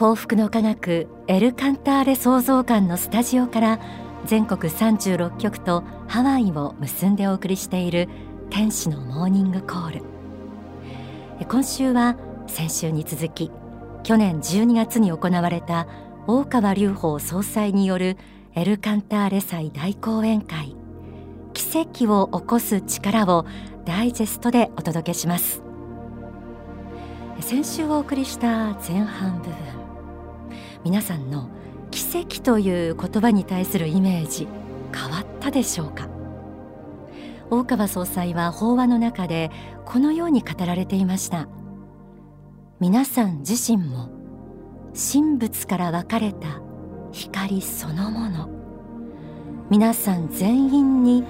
幸福の科学エル・カンターレ創造館のスタジオから全国36局とハワイを結んでお送りしている天使のモーニングコール。今週は先週に続き去年12月に行われた大川隆法総裁によるエル・カンターレ祭大講演会。奇跡を起こす力をダイジェストでお届けします。先週お送りした前半部。分皆さんの奇跡という言葉に対するイメージ変わったでしょうか？大川総裁は法話の中でこのように語られていました。皆さん自身も神仏から分かれた光そのもの。皆さん全員に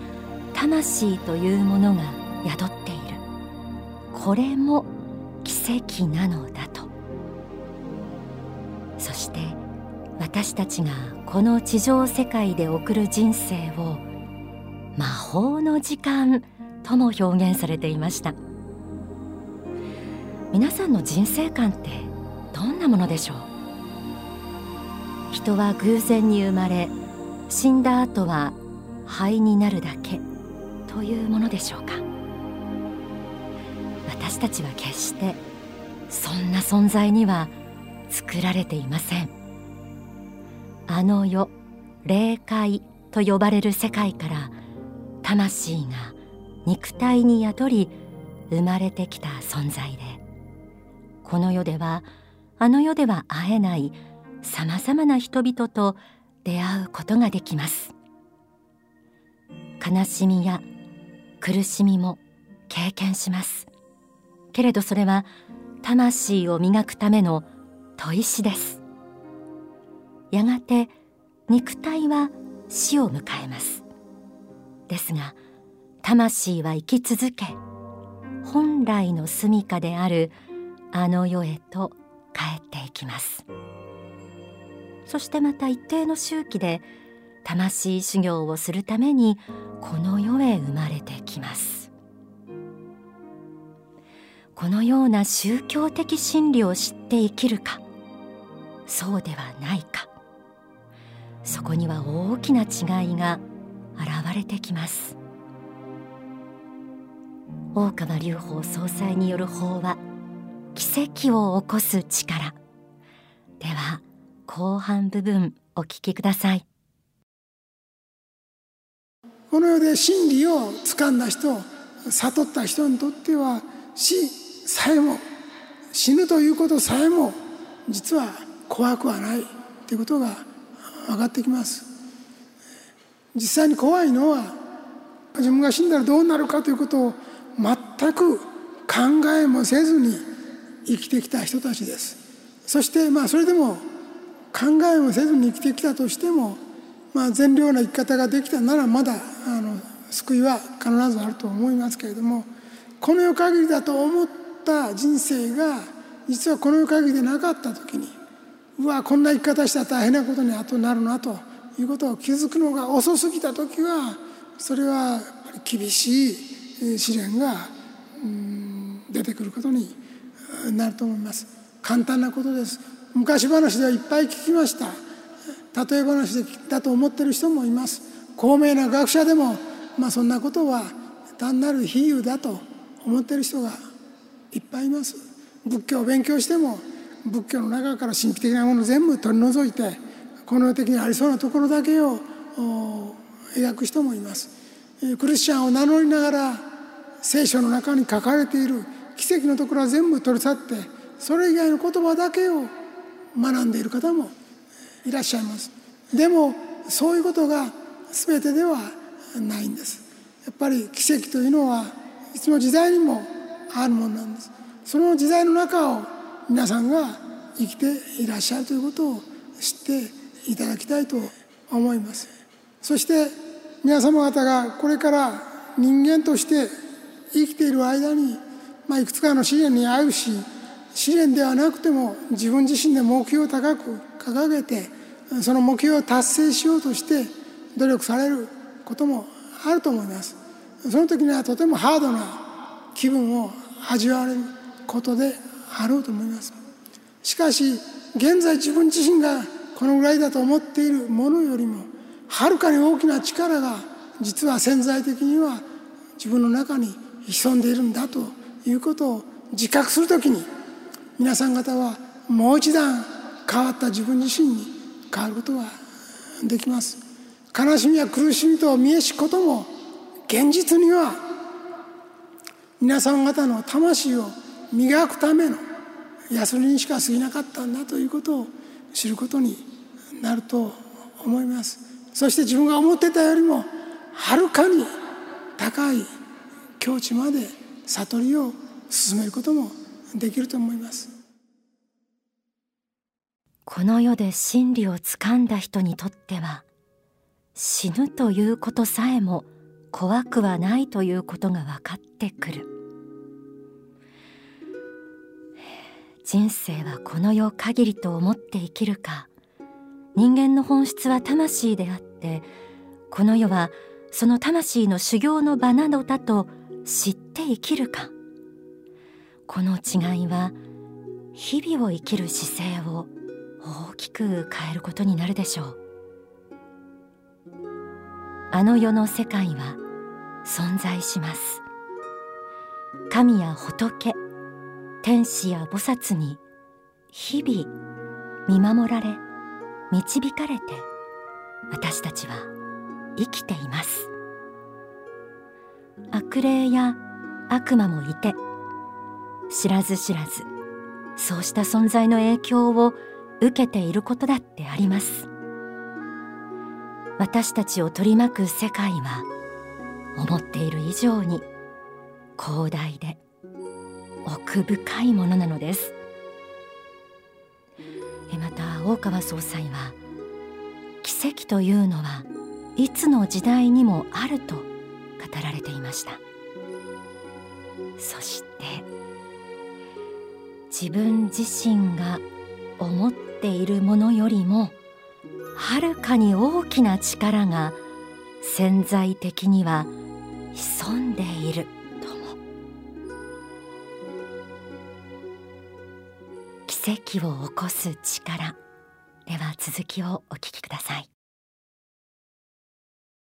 魂というものが宿っている。これも奇跡なのだと。そして私たちがこの地上世界で送る人生を魔法の時間とも表現されていました。皆さんの人生観ってどんなものでしょう？人は偶然に生まれ死んだ後は灰になるだけというものでしょうか？私たちは決してそんな存在には作られていません。あの世霊界と呼ばれる世界から魂が肉体に宿り生まれてきた存在でこの世ではあの世では会えないさまざまな人々と出会うことができます。悲しみや苦しみも経験します。けれどそれは魂を磨くための砥石です。やがて肉体は死を迎えます。ですが魂は生き続け本来の住処であるあの世へと帰っていきます。そしてまた一定の周期で魂修行をするためにこの世へ生まれてきます。このような宗教的真理を知って生きるか。そうではないか。そこには大きな違いが現れてきます。大川隆法総裁による法は奇跡を起こす力。では後半部分お聞きください。この世で真理を掴んだ人悟った人にとっては死さえも死ぬということさえも実は怖くはないということが分かってきます。実際に怖いのは自分が死んだらどうなるかということを全く考えもせずに生きてきた人たちです。そしてまあそれでも考えもせずに生きてきたとしてもまあ善良な生き方ができたならまだあの救いは必ずあると思いますけれどもこの世限りだと思ってた人生が実はこの世限りでなかった時にうわこんな生き方したら大変なことに後になるなということを気づくのが遅すぎた時はそれはやっぱり厳しい試練が出てくることになると思います。簡単なことです。昔話ではいっぱい聞きました。例え話だと思ってる人もいます。高名な学者でも、まあ、そんなことは単なる比喩だと思ってる人がいっぱいいます。仏教を勉強しても仏教の中から神秘的なものを全部取り除いてこの世的にありそうなところだけを描く人もいます。クリスチャンを名乗りながら聖書の中に書かれている奇跡のところは全部取り去ってそれ以外の言葉だけを学んでいる方もいらっしゃいます。でもそういうことが全てではないんです。やっぱり奇跡というのはいつの時代にもあるものなんです。その時代の中を皆さんが生きていらっしゃるということを知っていただきたいと思います。そして皆様方がこれから人間として生きている間に、まあ、いくつかの試練に遭うし試練ではなくても自分自身で目標を高く掲げてその目標を達成しようとして努力されることもあると思います。その時にはとてもハードな気分を味わわれることであろうと思います。しかし現在自分自身がこのぐらいだと思っているものよりもはるかに大きな力が実は潜在的には自分の中に潜んでいるんだということを自覚するときに皆さん方はもう一段変わった自分自身に変わることができます。悲しみや苦しみと見えしことも現実には皆さん方の魂を磨くための安りにしか過ぎなかったんだということを知ることになると思います。そして自分が思ってたよりもはるかに高い境地まで悟りを進めることもできると思います。この世で真理をつかんだ人にとっては死ぬということさえも怖くはないということが分かってくる。人生はこの世限りと思って生きるか。人間の本質は魂であってこの世はその魂の修行の場などだと知って生きるか。この違いは日々を生きる姿勢を大きく変えることになるでしょう。あの世の世界は存在します。神や仏天使や菩薩に日々見守られ導かれて私たちは生きています。悪霊や悪魔もいて知らず知らずそうした存在の影響を受けていることだってあります。私たちを取り巻く世界は思っている以上に広大で奥深いものなのです。また大川総裁は奇跡というのはいつの時代にもあると語られていました。そして自分自身が思っているものよりもはるかに大きな力が潜在的には潜んでいる。とも。奇跡を起こす力。では続きをお聞きください。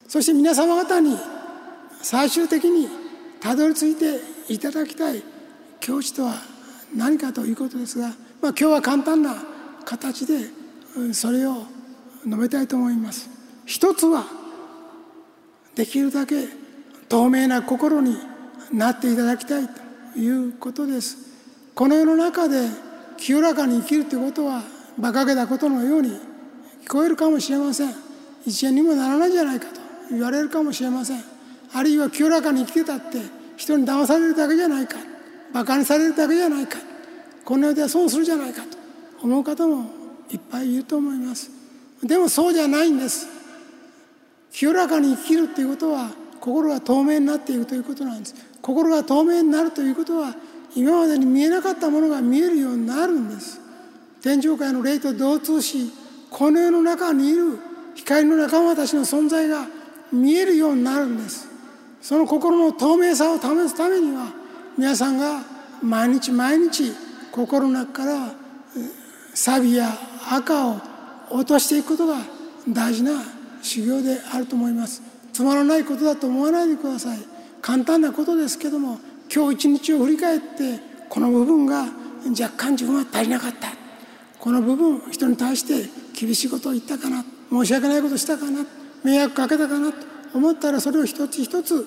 そして皆様方に最終的にたどり着いていただきたい境地とは何かということですが、まあ、今日は簡単な形でそれを述べたいと思います。一つはできるだけ透明な心になっていただきたいということです。この世の中で清らかに生きるということは馬鹿げたことのように聞こえるかもしれません。一円にもならないじゃないかと言われるかもしれません。あるいは清らかに生きてたって人に騙されるだけじゃないか。馬鹿にされるだけじゃないか。この世では損するじゃないかと思う方もいっぱいいると思います。でもそうじゃないんです。清らかに生きるっていうことは心が透明になっていくということなんです。心が透明になるということは今までに見えなかったものが見えるようになるんです。天上界の霊と同通しこの世の中にいる光の仲間たちの存在が見えるようになるんです。その心の透明さを試すためには皆さんが毎日毎日心の中から錆や赤を落としていくことが大事な修行であると思います。つまらないことだと思わないでください。簡単なことですけども今日一日を振り返ってこの部分が若干自分は足りなかった。この部分人に対して厳しいことを言ったかな申し訳ないことしたかな迷惑かけたかなと思ったらそれを一つ一つ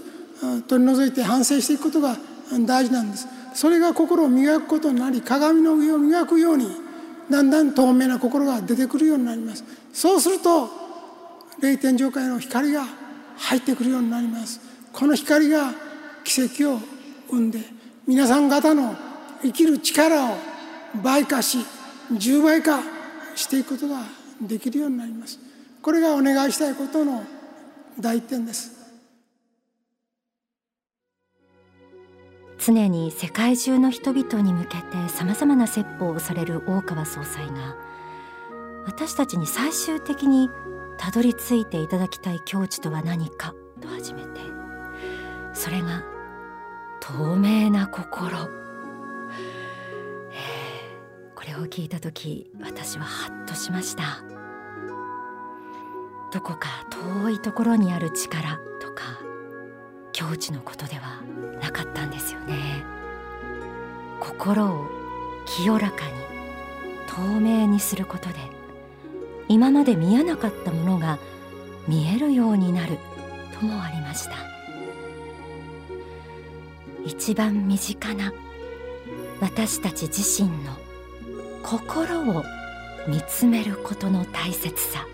取り除いて反省していくことが大事なんです。それが心を磨くことになり鏡の上を磨くようにだんだん透明な心が出てくるようになります。そうすると霊天上界の光が入ってくるようになります。この光が奇跡を生んで皆さん方の生きる力を倍化し10倍化していくことができるようになります。これがお願いしたいことの第一点です。常に世界中の人々に向けてさまざまな説法をされる大川総裁が私たちに最終的にたどり着いていただきたい境地とは何か。と始めて。それが透明な心、えー、これを聞いた時私はハッとしました。どこか遠いところにある力とか境地のことではなかったんですよね。心を清らかに透明にすることで今まで見えなかったものが見えるようになるともありました。一番身近な私たち自身の心を見つめることの大切さ。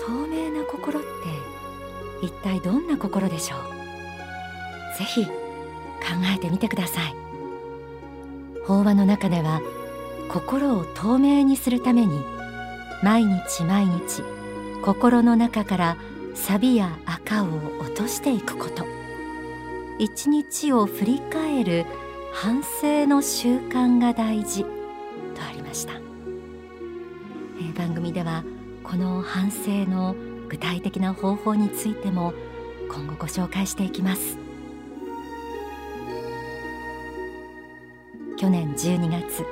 透明な心って一体どんな心でしょう？ぜひ考えてみてください。法話の中では心を透明にするために毎日毎日心の中から錆や赤を落としていくこと。一日を振り返る反省の習慣が大事とありました、えー、番組ではこの反省の具体的な方法についても今後ご紹介していきます。去年12月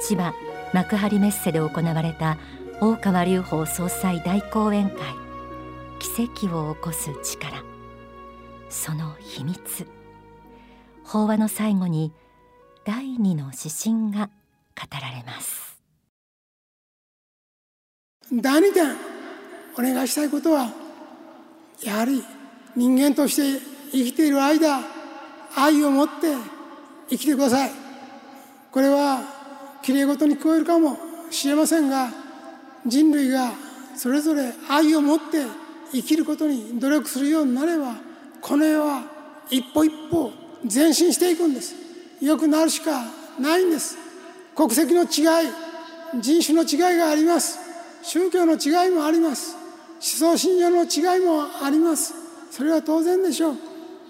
千葉幕張メッセで行われた大川隆法総裁大講演会。奇跡を起こす力。その秘密。法話の最後に第二の指針が語られます。第二点お願いしたいことはやはり人間として生きている間愛を持って生きてください。これはきれい事に聞こえるかもしれませんが人類がそれぞれ愛を持って生きることに努力するようになればこの世は一歩一歩前進していくんです。良くなるしかないんです。国籍の違い人種の違いがあります。宗教の違いもあります。思想信条の違いもあります。それは当然でしょう。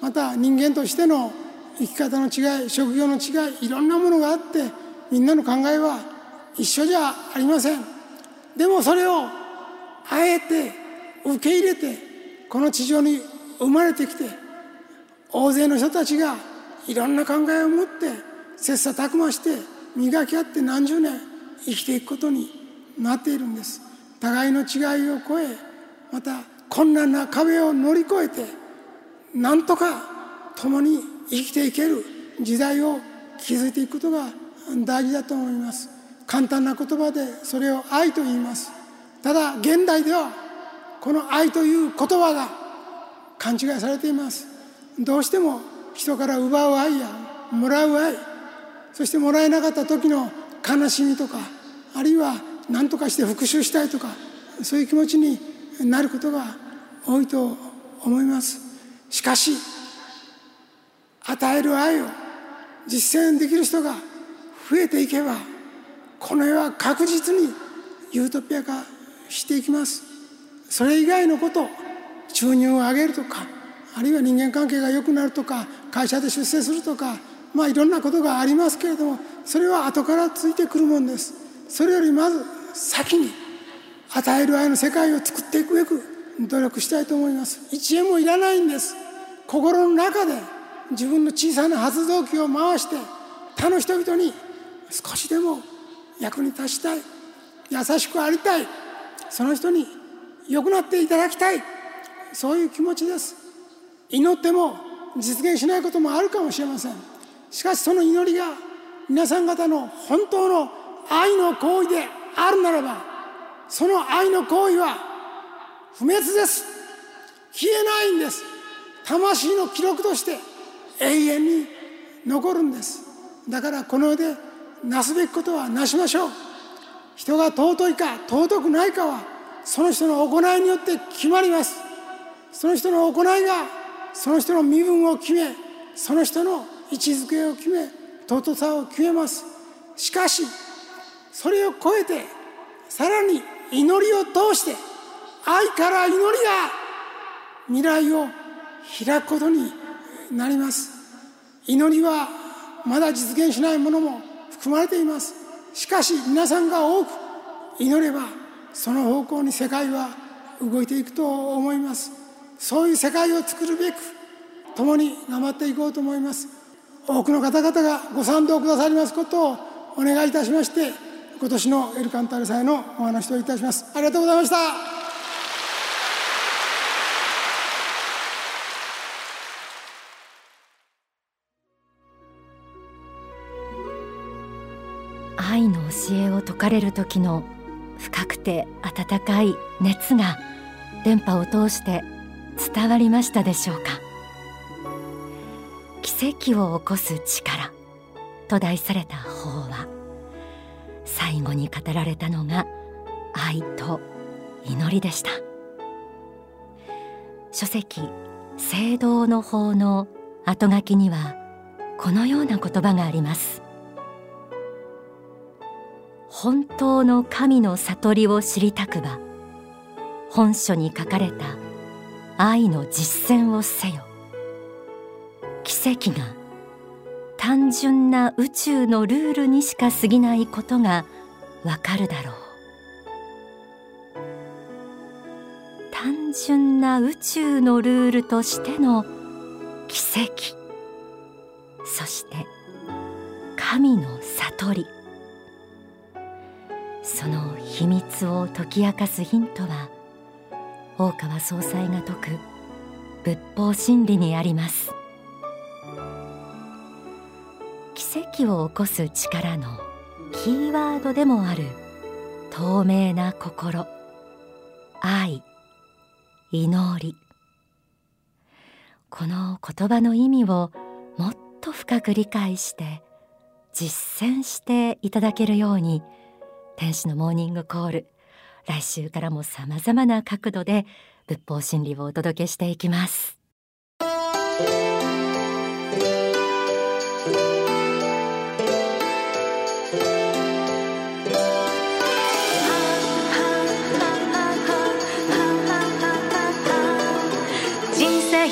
また人間としての生き方の違い職業の違いいろんなものがあってみんなの考えは一緒じゃありません。でもそれをあえて受け入れてこの地上に生まれてきて大勢の人たちがいろんな考えを持って切磋琢磨して磨き合って何十年生きていくことになっているんです。互いの違いを超えまた困難な壁を乗り越えてなんとか共に生きていける時代を築いていくことが大事だと思います。簡単な言葉でそれを愛と言います。ただ現代ではこの愛という言葉が勘違いされています。どうしても人から奪う愛やもらう愛そしてもらえなかった時の悲しみとかあるいは何とかして復讐したいとかそういう気持ちになることが多いと思います。しかし与える愛を実践できる人が増えていけばこの世は確実にユートピア化していきます。それ以外のこと収入を上げるとかあるいは人間関係が良くなるとか会社で出世するとかまあいろんなことがありますけれどもそれは後からついてくるもんです。それよりまず先に与える愛の世界を作っていくべく努力したいと思います。1円もいらないんです。心の中で自分の小さな発動機を回して他の人々に少しでも役に立ちたい。優しくありたい。その人に良くなっていただきたい。そういう気持ちです。祈っても実現しないこともあるかもしれません。しかしその祈りが皆さん方の本当の愛の行為であるならばその愛の行為は不滅です。消えないんです。魂の記録として永遠に残るんです。だからこの世でなすべきことはなしましょう。人が尊いか尊くないかはその人の行いによって決まります。その人の行いがその人の身分を決めその人の位置づけを決め尊さを決めます。しかしそれを超えてさらに祈りを通して愛から祈りが未来を開くことになります。祈りはまだ実現しないものも含まれています。しかし皆さんが多く祈ればその方向に世界は動いていくと思います。そういう世界を作るべく共に頑張っていこうと思います。多くの方々がご賛同くださりますことをお願いいたしまして今年のエルカンターレ祭のお話をいたします。ありがとうございました。愛の教えを説かれる時の深くて温かい熱が電波を通して伝わりましたでしょうか。奇跡を起こす力と題された法話最後に語られたのが愛と祈りでした。書籍聖堂の法の後書きにはこのような言葉があります。本当の神の悟りを知りたくば本書に書かれた愛の実践をせよ。奇跡が単純な宇宙のルールにしか過ぎないことがわかるだろう。単純な宇宙のルールとしての奇跡。そして神の悟り。その秘密を解き明かすヒントは大川総裁が説く仏法真理にあります。奇跡を起こす力のキーワードでもある透明な心。愛祈り。この言葉の意味をもっと深く理解して実践していただけるように天使のモーニングコール。来週からも様々な角度で仏法真理をお届けしていきます。人生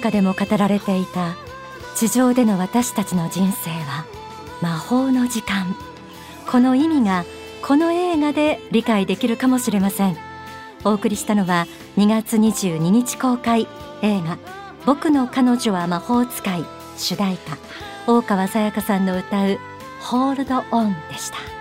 中でも語られていた地上での私たちの人生は魔法の時間。この意味がこの映画で理解できるかもしれません。お送りしたのは2月22日公開映画僕の彼女は魔法使い主題歌大川さやかさんの歌うホールドオンでした。